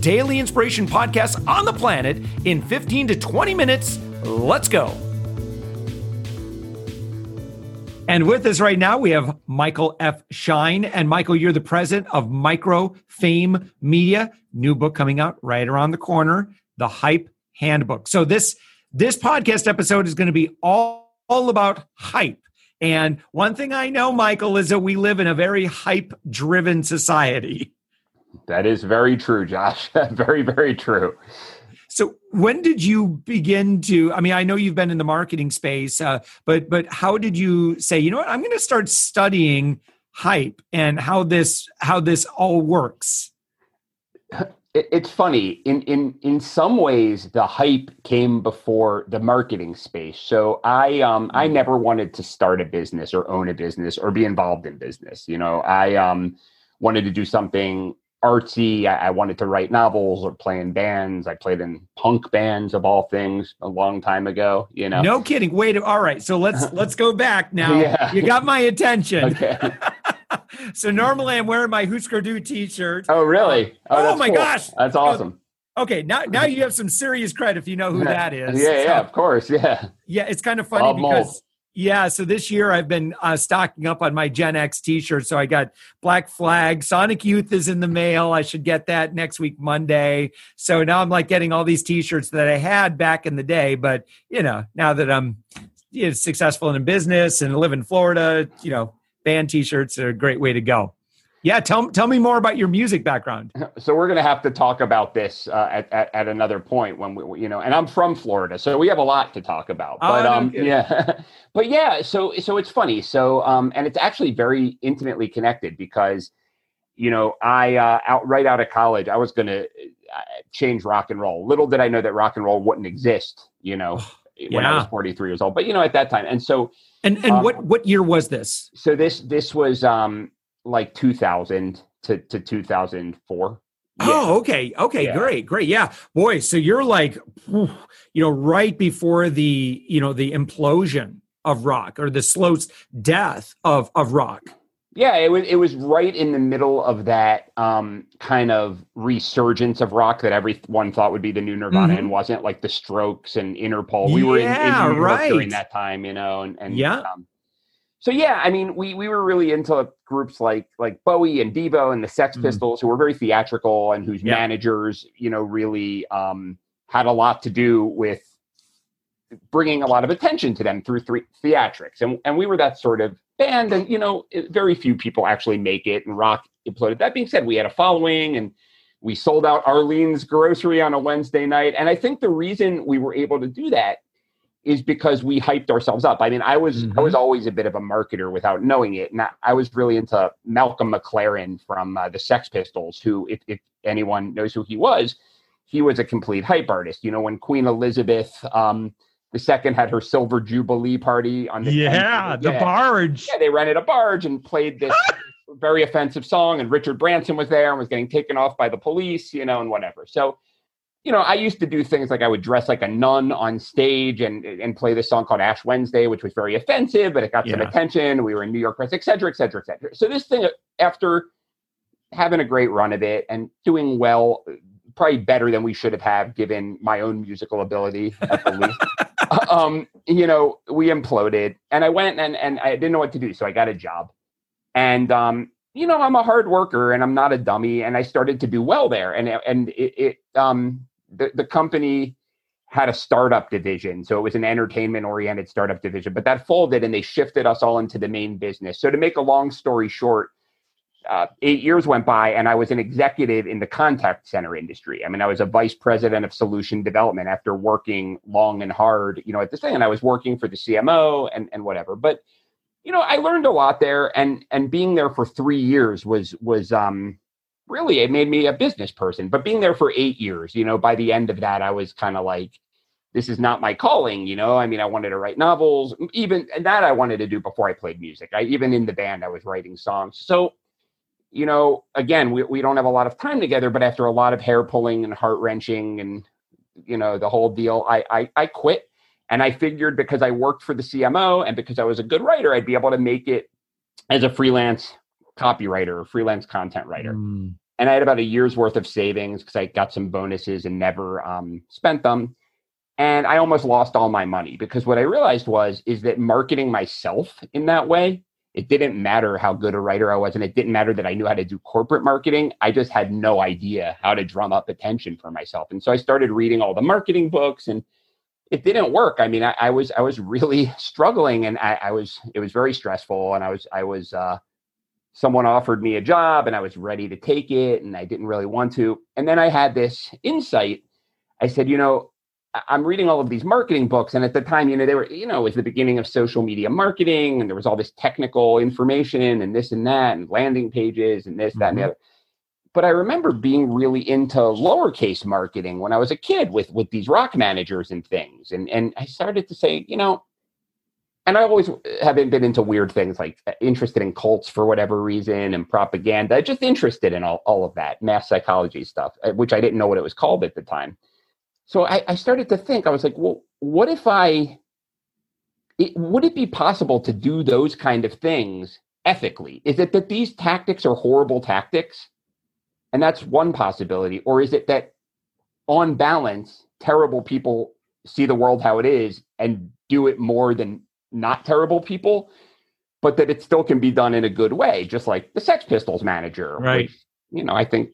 daily inspiration podcast on the planet in 15 to 20 minutes. Let's go. And with us right now, we have Michael F. Schein. And Michael, you're the president of Micro Fame Media. New book coming out right around the corner, The Hype Handbook. So this this podcast episode is going to be all, all about hype. And one thing I know, Michael, is that we live in a very hype driven society. That is very true, Josh. very, very true. So, when did you begin to? I mean, I know you've been in the marketing space, uh, but but how did you say, you know what, I'm going to start studying hype and how this how this all works? It's funny. In in in some ways, the hype came before the marketing space. So I um I mm. never wanted to start a business or own a business or be involved in business. You know, I um wanted to do something artsy. I, I, wanted to write novels or play in bands. I played in punk bands of all things a long time ago. You know, no kidding. Wait, all right. So let's let's go back now. Yeah. You got my attention. Okay. so normally I'm wearing my Husker Du T-shirt. Oh, really? Um, oh, oh my cool. gosh, that's awesome. Okay, now now you have some serious credit if you know who that is. yeah, yeah, of course, yeah. Yeah, it's kind of funny Bob because. Mould yeah, so this year I've been uh, stocking up on my Gen X t-shirt. So I got Black Flag, Sonic Youth is in the mail. I should get that next week Monday. So now I'm like getting all these t-shirts that I had back in the day, but you know, now that I'm you know, successful in business and live in Florida, you know, band t-shirts are a great way to go. Yeah, tell tell me more about your music background. So we're going to have to talk about this uh, at, at, at another point when we you know, and I'm from Florida, so we have a lot to talk about. But oh, um, yeah, but yeah, so so it's funny. So um, and it's actually very intimately connected because you know I uh, out right out of college I was going to uh, change rock and roll. Little did I know that rock and roll wouldn't exist. You know. when yeah. I was 43 years old, but you know, at that time. And so, and, and um, what, what year was this? So this, this was, um, like 2000 to, to 2004. Yeah. Oh, okay. Okay, yeah. great. Great. Yeah. Boy, so you're like you know right before the, you know, the implosion of rock or the slow death of of rock. Yeah, it was it was right in the middle of that um, kind of resurgence of rock that everyone thought would be the new Nirvana mm-hmm. and wasn't, like the Strokes and Interpol. We were in, in New right. during that time, you know, and, and yeah. Um, so yeah, I mean, we we were really into groups like like Bowie and Devo and the Sex mm-hmm. Pistols, who were very theatrical and whose yeah. managers, you know, really um, had a lot to do with bringing a lot of attention to them through th- theatrics, and and we were that sort of band. And you know, very few people actually make it, and rock imploded. That being said, we had a following, and we sold out Arlene's Grocery on a Wednesday night, and I think the reason we were able to do that is because we hyped ourselves up. I mean, I was mm-hmm. I was always a bit of a marketer without knowing it, and I, I was really into Malcolm McLaren from uh, the Sex Pistols, who, if, if, anyone knows who he was, he was a complete hype artist. You know, when Queen Elizabeth um, the second had her silver jubilee party on the yeah the yeah. barge. Yeah, they rented a barge and played this very offensive song, and Richard Branson was there and was getting taken off by the police, you know, and whatever. So you know, I used to do things like I would dress like a nun on stage and and play this song called Ash Wednesday, which was very offensive, but it got yeah. some attention. We were in New York press, et cetera, et cetera, et cetera. So this thing, after having a great run of it and doing well, probably better than we should have had given my own musical ability at the least. um, you know, we imploded, and I went and and I didn't know what to do, so I got a job, and um, you know, I'm a hard worker and I'm not a dummy, and I started to do well there, and and it, it um the, the company had a startup division. So it was an entertainment oriented startup division, but that folded and they shifted us all into the main business. So to make a long story short, uh, eight years went by and I was an executive in the contact center industry. I mean, I was a vice president of solution development after working long and hard, you know, at this thing. And I was working for the CMO and, and whatever. But, you know, I learned a lot there and and being there for three years was was um really it made me a business person. But being there for eight years, you know, by the end of that, I was kind of like, this is not my calling, you know. I mean, I wanted to write novels, even and that I wanted to do before I played music. I even in the band, I was writing songs. So, you know, again, we, we don't have a lot of time together, but after a lot of hair pulling and heart wrenching and you know the whole deal, I, I I quit. And I figured because I worked for the CMO and because I was a good writer, I'd be able to make it as a freelance copywriter or freelance content writer. Mm. And I had about a year's worth of savings because I got some bonuses and never um, spent them. And I almost lost all my money because what I realized was is that marketing myself in that way, it didn't matter how good a writer I was, and it didn't matter that I knew how to do corporate marketing. I just had no idea how to drum up attention for myself. And so I started reading all the marketing books and it didn't work. I mean, I, I was I was really struggling and I, I was it was very stressful and I was I was uh someone offered me a job and I was ready to take it and I didn't really want to. And then I had this insight. I said, you know, I'm reading all of these marketing books. And at the time, you know, they were, you know, it was the beginning of social media marketing and there was all this technical information and this and that and landing pages and this, mm-hmm. that, and the mm-hmm. other. But I remember being really into lowercase marketing when I was a kid with with these rock managers and things. And and I started to say, you know, and I always haven't been into weird things like uh, interested in cults for whatever reason and propaganda, just interested in all, all of that mass psychology stuff, uh, which I didn't know what it was called at the time. So I, I started to think, I was like, well, what if I, it, would it be possible to do those kind of things ethically? Is it that these tactics are horrible tactics? And that's one possibility. Or is it that on balance, terrible people see the world how it is and do it more than not terrible people, but that it still can be done in a good way, just like the Sex Pistols manager. Right. Which, you know, I think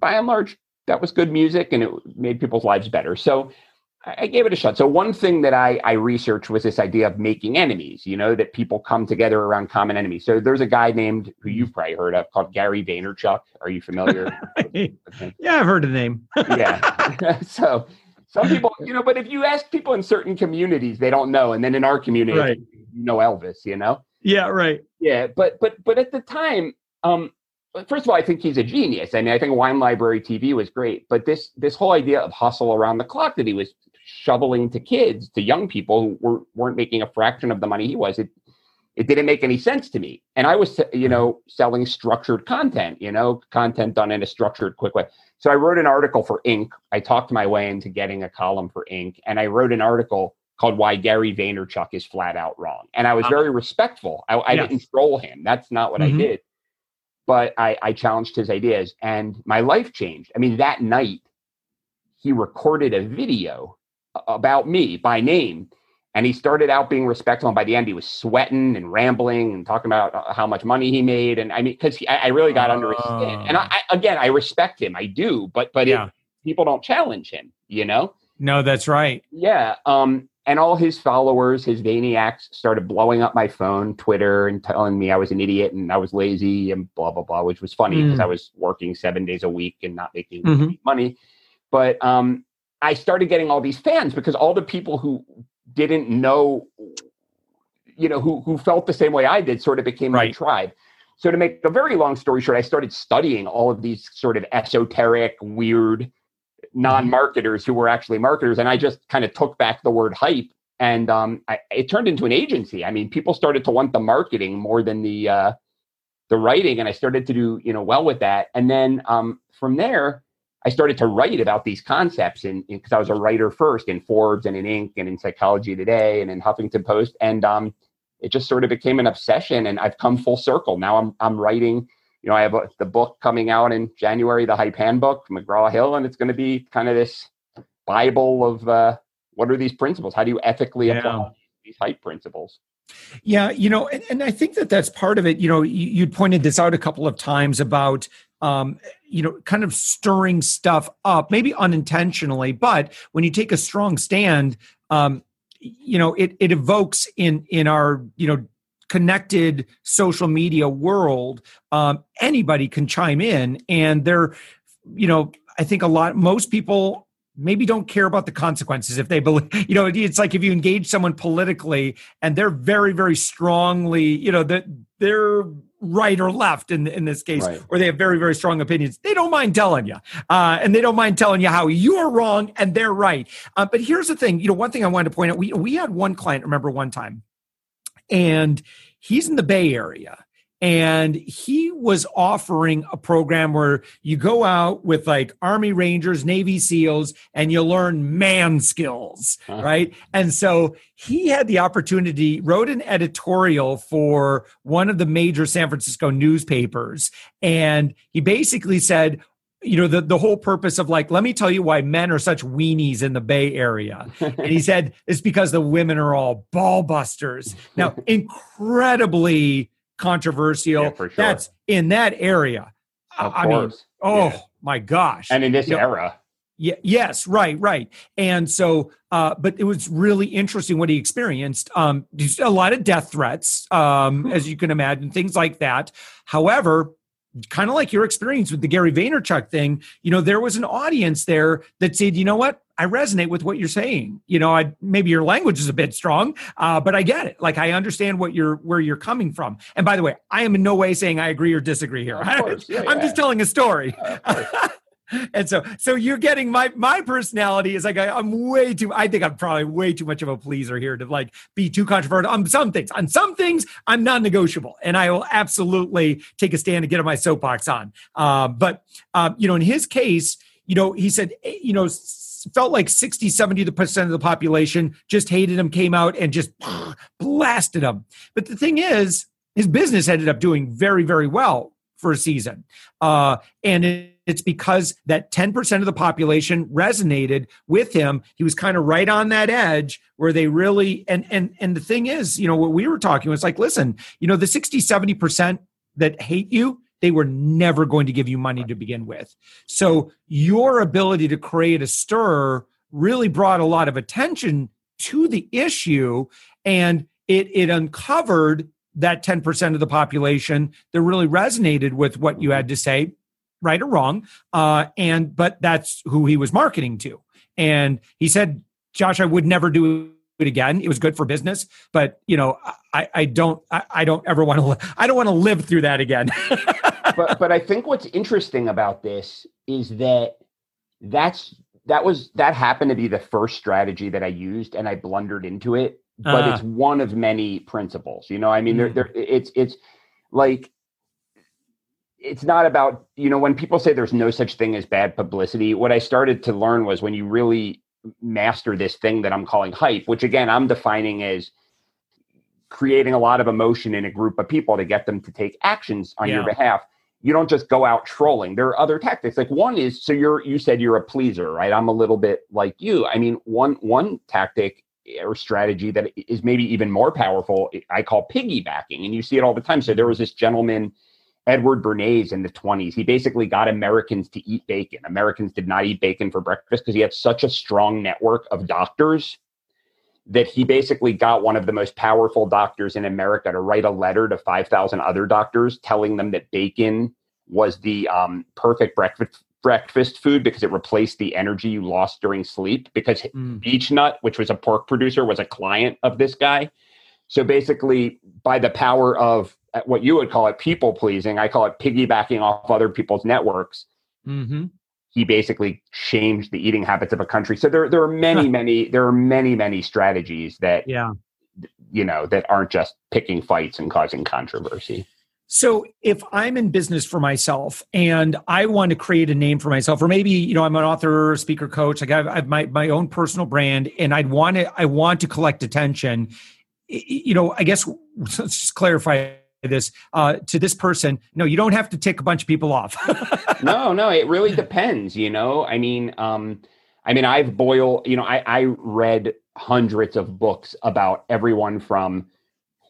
by and large, that was good music and it made people's lives better. So I gave it a shot. So one thing that I, I researched was this idea of making enemies, you know, that people come together around common enemies. So there's a guy named who you've probably heard of called Gary Vaynerchuk. Are you familiar? yeah, I've heard the name. yeah. so some people, you know, but if you ask people in certain communities, they don't know. And then in our community, right. you know Elvis, you know? Yeah, right. Yeah, but but but at the time, um, first of all, I think he's a genius. I mean, I think Wine Library TV was great, but this this whole idea of hustle around the clock that he was shoveling to kids, to young people who were, weren't making a fraction of the money he was, it it didn't make any sense to me. And I was, you know, selling structured content, you know, content done in a structured, quick way. So I wrote an article for Inc. I talked my way into getting a column for Inc. And I wrote an article called Why Gary Vaynerchuk is Flat Out Wrong. And I was uh-huh. very respectful. I, I yes. didn't troll him. That's not what mm-hmm. I did. But I, I challenged his ideas and my life changed. I mean, that night, he recorded a video about me by name and he started out being respectful. And by the end, he was sweating and rambling and talking about uh, how much money he made. And I mean, because I, I, really got uh, under his skin. And I, I, again, I respect him. I do. But but yeah. it, people don't challenge him. You know. No, that's right. Yeah. Um. And all his followers, his Vayniacs, started blowing up my phone, Twitter, and telling me I was an idiot and I was lazy and blah blah blah, which was funny because mm. I was working seven days a week and not making mm-hmm. money. But um, I started getting all these fans because all the people who didn't know, you know, who who felt the same way I did, sort of became right. my tribe. So to make a very long story short, I started studying all of these sort of esoteric, weird non-marketers who were actually marketers, and I just kind of took back the word hype, and um, I, it turned into an agency. I mean, people started to want the marketing more than the uh, the writing, and I started to do you know well with that. And then um, from there, I started to write about these concepts because I was a writer first in Forbes and in Inc. and in Psychology Today and in Huffington Post, and um, it just sort of became an obsession. And I've come full circle. Now I'm I'm writing. You know, I have a, the book coming out in January, the Hype Handbook, McGraw Hill, and it's going to be kind of this Bible of uh, what are these principles? How do you ethically yeah. apply these hype principles? Yeah, you know, and, and I think that that's part of it. You know, you, you pointed this out a couple of times about um, you know, kind of stirring stuff up, maybe unintentionally, but when you take a strong stand, um, you know, it it evokes in in our you know connected social media world, um, anybody can chime in, and they're, you know, I think a lot most people maybe don't care about the consequences if they believe you know it's like if you engage someone politically and they're very very strongly you know that they're right or left in in this case, Right. or they have very very strong opinions. They don't mind telling you, uh, and they don't mind telling you how you're wrong and they're right. Uh, but here's the thing, you know, one thing I wanted to point out: we we had one client, remember one time, and he's in the Bay Area. And he was offering a program where you go out with like Army Rangers, Navy SEALs, and you learn man skills, Huh. right? And so he had the opportunity, wrote an editorial for one of the major San Francisco newspapers. And he basically said, you know, the, the whole purpose of like, let me tell you why men are such weenies in the Bay Area. and he said, it's because the women are all ball busters. Now, incredibly controversial. Yeah, sure. That's in that area. Of I mean, course. oh Yeah. my gosh. And in this You know, era, yeah, yes, right, right. And so, uh, but it was really interesting what he experienced. Um, a lot of death threats, um, as you can imagine, things like that. However, kind of like your experience with the Gary Vaynerchuk thing, you know, there was an audience there that said, you know what? I resonate with what you're saying. You know, I maybe your language is a bit strong, uh, but I get it. Like I understand what you're where you're coming from. And by the way, I am in no way saying I agree or disagree here. Course. Yeah, I'm yeah. just telling a story. course. and so so you're getting my my personality is like I, i'm way too i think i'm probably way too much of a pleaser here to like be too controversial on some things on some things i'm non-negotiable and i will absolutely take a stand and get on my soapbox on um, but um, you know in his case you know he said eh, you know felt like 60 70 percent of the population just hated him came out and just blasted him. But the thing is his business ended up doing very very well for a season. Uh, and it, it's because that 10% of the population resonated with him. He was kind of right on that edge where they really and and and the thing is you know what we were talking was like listen you know the 60 70% that hate you they were never going to give you money to begin with. So your ability to create a stir really brought a lot of attention to the issue and it it uncovered that 10% of the population that really resonated with what you had to say right or wrong uh and but that's who he was marketing to. And he said josh i would never do it again it was good for business but you know i i don't i, I don't ever want to i don't want to live through that again but but I think what's interesting about this is that that's that was that happened to be the first strategy that I used and I blundered into it but Ah. it's one of many principles you know I mean there Mm. there it's it's like it's not about you know when people say there's no such thing as bad publicity what I started to learn was when you really master this thing that I'm calling hype which again I'm defining as creating a lot of emotion in a group of people to get them to take actions on your behalf. You don't just go out trolling. There are other tactics. Like one is so you're you said you're a pleaser right? I'm a little bit like you. I mean one one tactic or strategy that is maybe even more powerful i call piggybacking and you see it all the time. So there was this gentleman edward bernays in the 20s he basically got americans to eat bacon americans did not eat bacon for breakfast because he had such a strong network of doctors that he basically got one of the most powerful doctors in America to write a letter to 5,000 other doctors telling them that bacon was the um, perfect breakfast breakfast food because it replaced the energy you lost during sleep because Mm. Beechnut, which was a pork producer, was a client of this guy. So basically, by the power of what you would call it people pleasing, I call it piggybacking off other people's networks Mhm. he basically changed the eating habits of a country. So there, there are many, many, there are many, many strategies that yeah you know that aren't just picking fights and causing controversy. So if I'm in business for myself and I want to create a name for myself, or maybe you know I'm an author, speaker, coach, like I've, I've my my own personal brand, and I'd want to I want to collect attention. You know, I guess let's just clarify this uh, to this person. No, you don't have to tick a bunch of people off. no, no, it really depends. You know, I mean, um, I mean, I've boiled. You know, I, I read hundreds of books about everyone from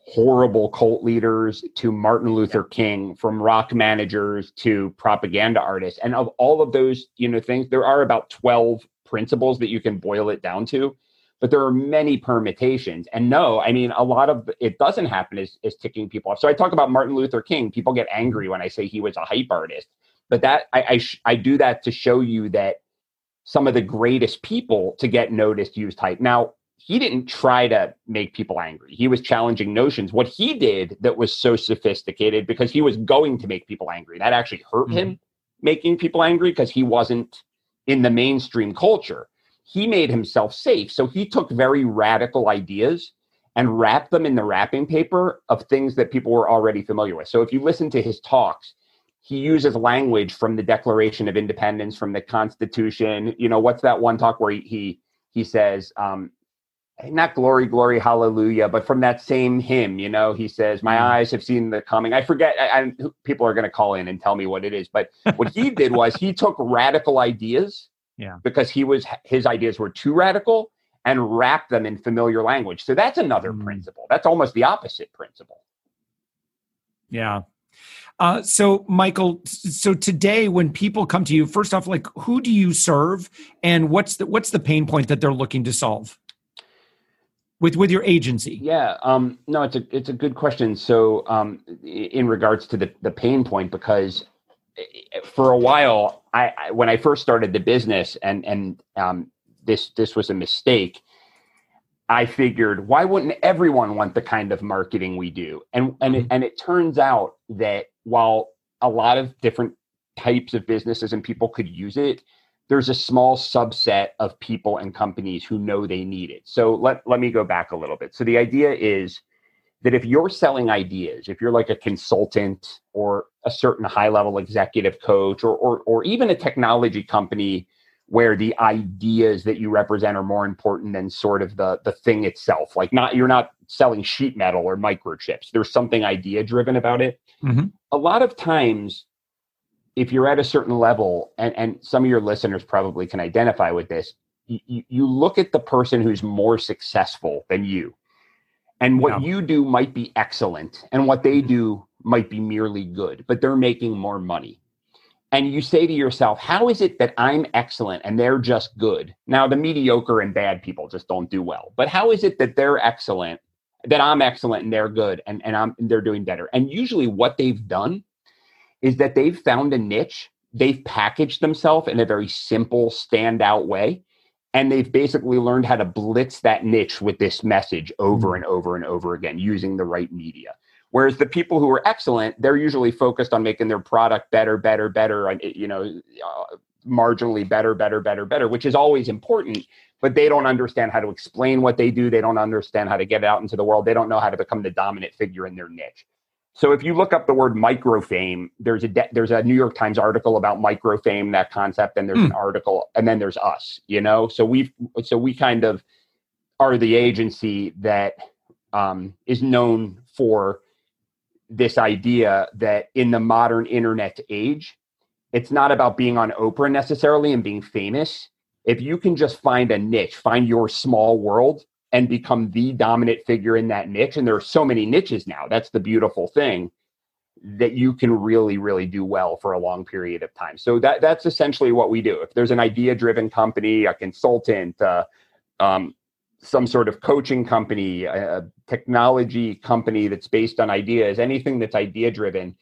horrible cult leaders to Martin Luther King, from rock managers to propaganda artists, and of all of those, you know, things, there are about twelve principles that you can boil it down to. But there are many permutations. And no, I mean, a lot of it doesn't happen is, as ticking people off. So I talk about Martin Luther King. People get angry when I say he was a hype artist but that I I, sh- I do that to show you that some of the greatest people to get noticed used hype. Now, he didn't try to make people angry. He was challenging notions. What he did that was so sophisticated because he was going to make people angry. That actually hurt mm-hmm. him making people angry because he wasn't in the mainstream culture. He made himself safe. So he took very radical ideas and wrapped them in the wrapping paper of things that people were already familiar with. So if you listen to his talks, he uses language from the Declaration of Independence, from the Constitution. You know, what's that one talk where he he, he says, um, not glory, glory, hallelujah, but from that same hymn, you know, he says, "My mm-hmm. eyes have seen the coming." I forget. I, I, people are going to call in and tell me what it is, but what he did was he took radical ideas, yeah, because he was his ideas were too radical, and wrapped them in familiar language. So that's another mm. principle. That's almost the opposite principle. Yeah. Uh, so, Michael, so today when people come to you, first off, like who do you serve, and what's the what's the pain point that they're looking to solve? with with your agency yeah um no it's a it's a good question so um in regards to the the pain point because for a while I, I when i first started the business and and um this this was a mistake i figured why wouldn't everyone want the kind of marketing we do and and mm-hmm. it, and it turns out that while a lot of different types of businesses and people could use it there's a small subset of people and companies who know they need it. So let, let me go back a little bit. So the idea is that if you're selling ideas, if you're like a consultant or a certain high level executive coach or, or, or even a technology company where the ideas that you represent are more important than sort of the, the thing itself, like not, you're not selling sheet metal or microchips. There's something idea driven about it. Mm-hmm. A lot of times if you're at a certain level, and, and some of your listeners probably can identify with this, you, you look at the person who's more successful than you. And what yeah. you do might be excellent, and what they mm-hmm. do might be merely good, but they're making more money. And you say to yourself, how is it that I'm excellent and they're just good? Now, the mediocre and bad people just don't do well. But how is it that they're excellent, that I'm excellent and they're good and, and I'm and they're doing better? And usually what they've done is that they've found a niche, they've packaged themselves in a very simple, standout way, and they've basically learned how to blitz that niche with this message over mm-hmm. and over and over again using the right media. Whereas the people who are excellent, they're usually focused on making their product better, better, better, you know, uh, marginally better, better, better, better, which is always important. But they don't understand how to explain what they do. They don't understand how to get it out into the world. They don't know how to become the dominant figure in their niche. So if you look up the word microfame, there's a de- there's a New York Times article about microfame, that concept, and there's mm. an article, and then there's us. You know, so we so we kind of are the agency that um, is known for this idea that in the modern internet age, it's not about being on Oprah necessarily and being famous. If you can just find a niche, find your small world, and become the dominant figure in that niche. And there are so many niches now. That's the beautiful thing that you can really, really do well for a long period of time. So that that's essentially what we do. If there's an idea-driven company, a consultant, uh, um, some sort of coaching company, a technology company that's based on ideas, anything that's idea-driven,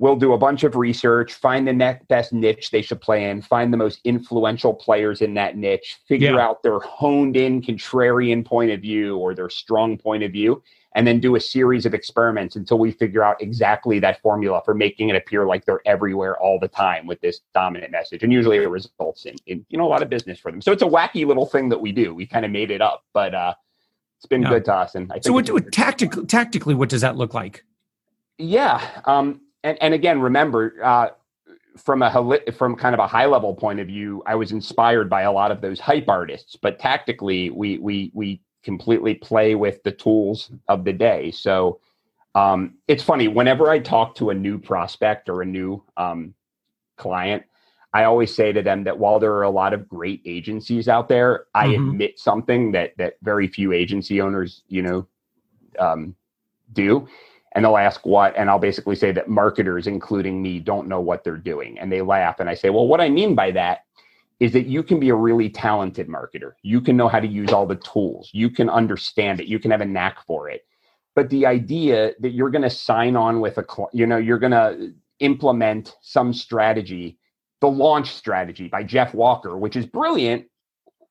we'll do a bunch of research, find the next best niche they should play in, find the most influential players in that niche, figure yeah. out their honed in contrarian point of view or their strong point of view, and then do a series of experiments until we figure out exactly that formula for making it appear like they're everywhere all the time with this dominant message. And usually it results in, in you know, a lot of business for them. So it's a wacky little thing that we do. We kind of made it up, but uh, it's been yeah. good to us. And I think so. What, what tactically, tactically, what does that look like? Yeah. Um, and, and again, remember, uh, from a from kind of a high level point of view, I was inspired by a lot of those hype artists. But tactically, we we we completely play with the tools of the day. So um, it's funny whenever I talk to a new prospect or a new um, client, I always say to them that while there are a lot of great agencies out there, I mm-hmm. admit something that that very few agency owners, you know, um, do and they'll ask what and i'll basically say that marketers including me don't know what they're doing and they laugh and i say well what i mean by that is that you can be a really talented marketer you can know how to use all the tools you can understand it you can have a knack for it but the idea that you're going to sign on with a you know you're going to implement some strategy the launch strategy by jeff walker which is brilliant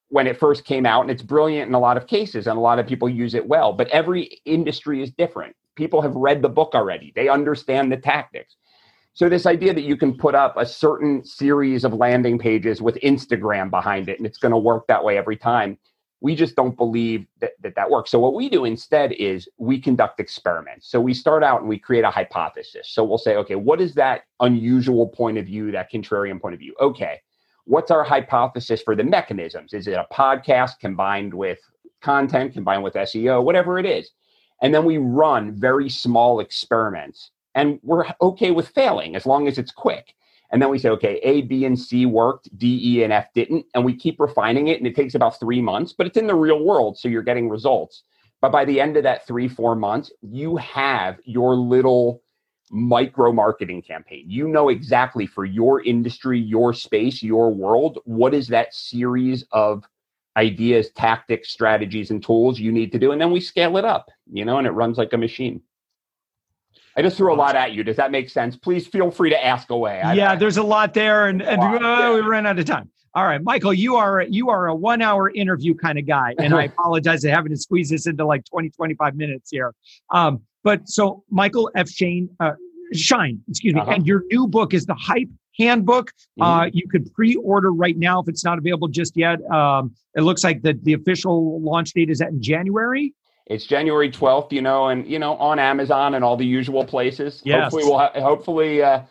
when it first came out, and it's brilliant in a lot of cases, and a lot of people use it well. But every industry is different. People have read the book already, they understand the tactics. So, this idea that you can put up a certain series of landing pages with Instagram behind it, and it's going to work that way every time, we just don't believe that, that that works. So, what we do instead is we conduct experiments. So, we start out and we create a hypothesis. So, we'll say, okay, what is that unusual point of view, that contrarian point of view? Okay what's our hypothesis for the mechanisms? Is it a podcast combined with content, combined with SEO, whatever it is? And then we run very small experiments and we're okay with failing as long as it's quick. And then we say, okay, A, B, and C worked, D, E, and F didn't. And we keep refining it. And it takes about three months, but it's in the real world. So you're getting results. But by the end of that three, four months, you have your little micro marketing campaign. You know exactly for your industry, your space, your world, what is that series of ideas, tactics, strategies, and tools you need to do. And then we scale it up, you know, and it runs like a machine. I just threw a lot at you. Does that make sense? Please feel free to ask away. I, yeah, there's a lot there, and, and oh, yeah. we ran out of time. All right, Michael, you are you are a one hour interview kind of guy, and I apologize for having to squeeze this into like 20, 25 minutes here. Um, but so Michael F. Shane, uh, Schein, excuse me, uh-huh. and your new book is the Hype Handbook. Mm-hmm. Uh, you could pre-order right now if it's not available just yet. Um, it looks like the the official launch date is that in January. It's January 12th, you know, and you know on Amazon and all the usual places. Yes. Hopefully, we'll ha- hopefully. Uh,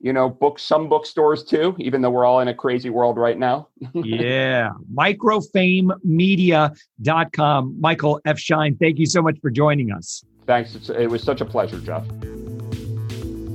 you know, book some bookstores too, even though we're all in a crazy world right now. yeah. Microfamemedia.com. Michael F. Schein, thank you so much for joining us. Thanks. It's, it was such a pleasure, Jeff.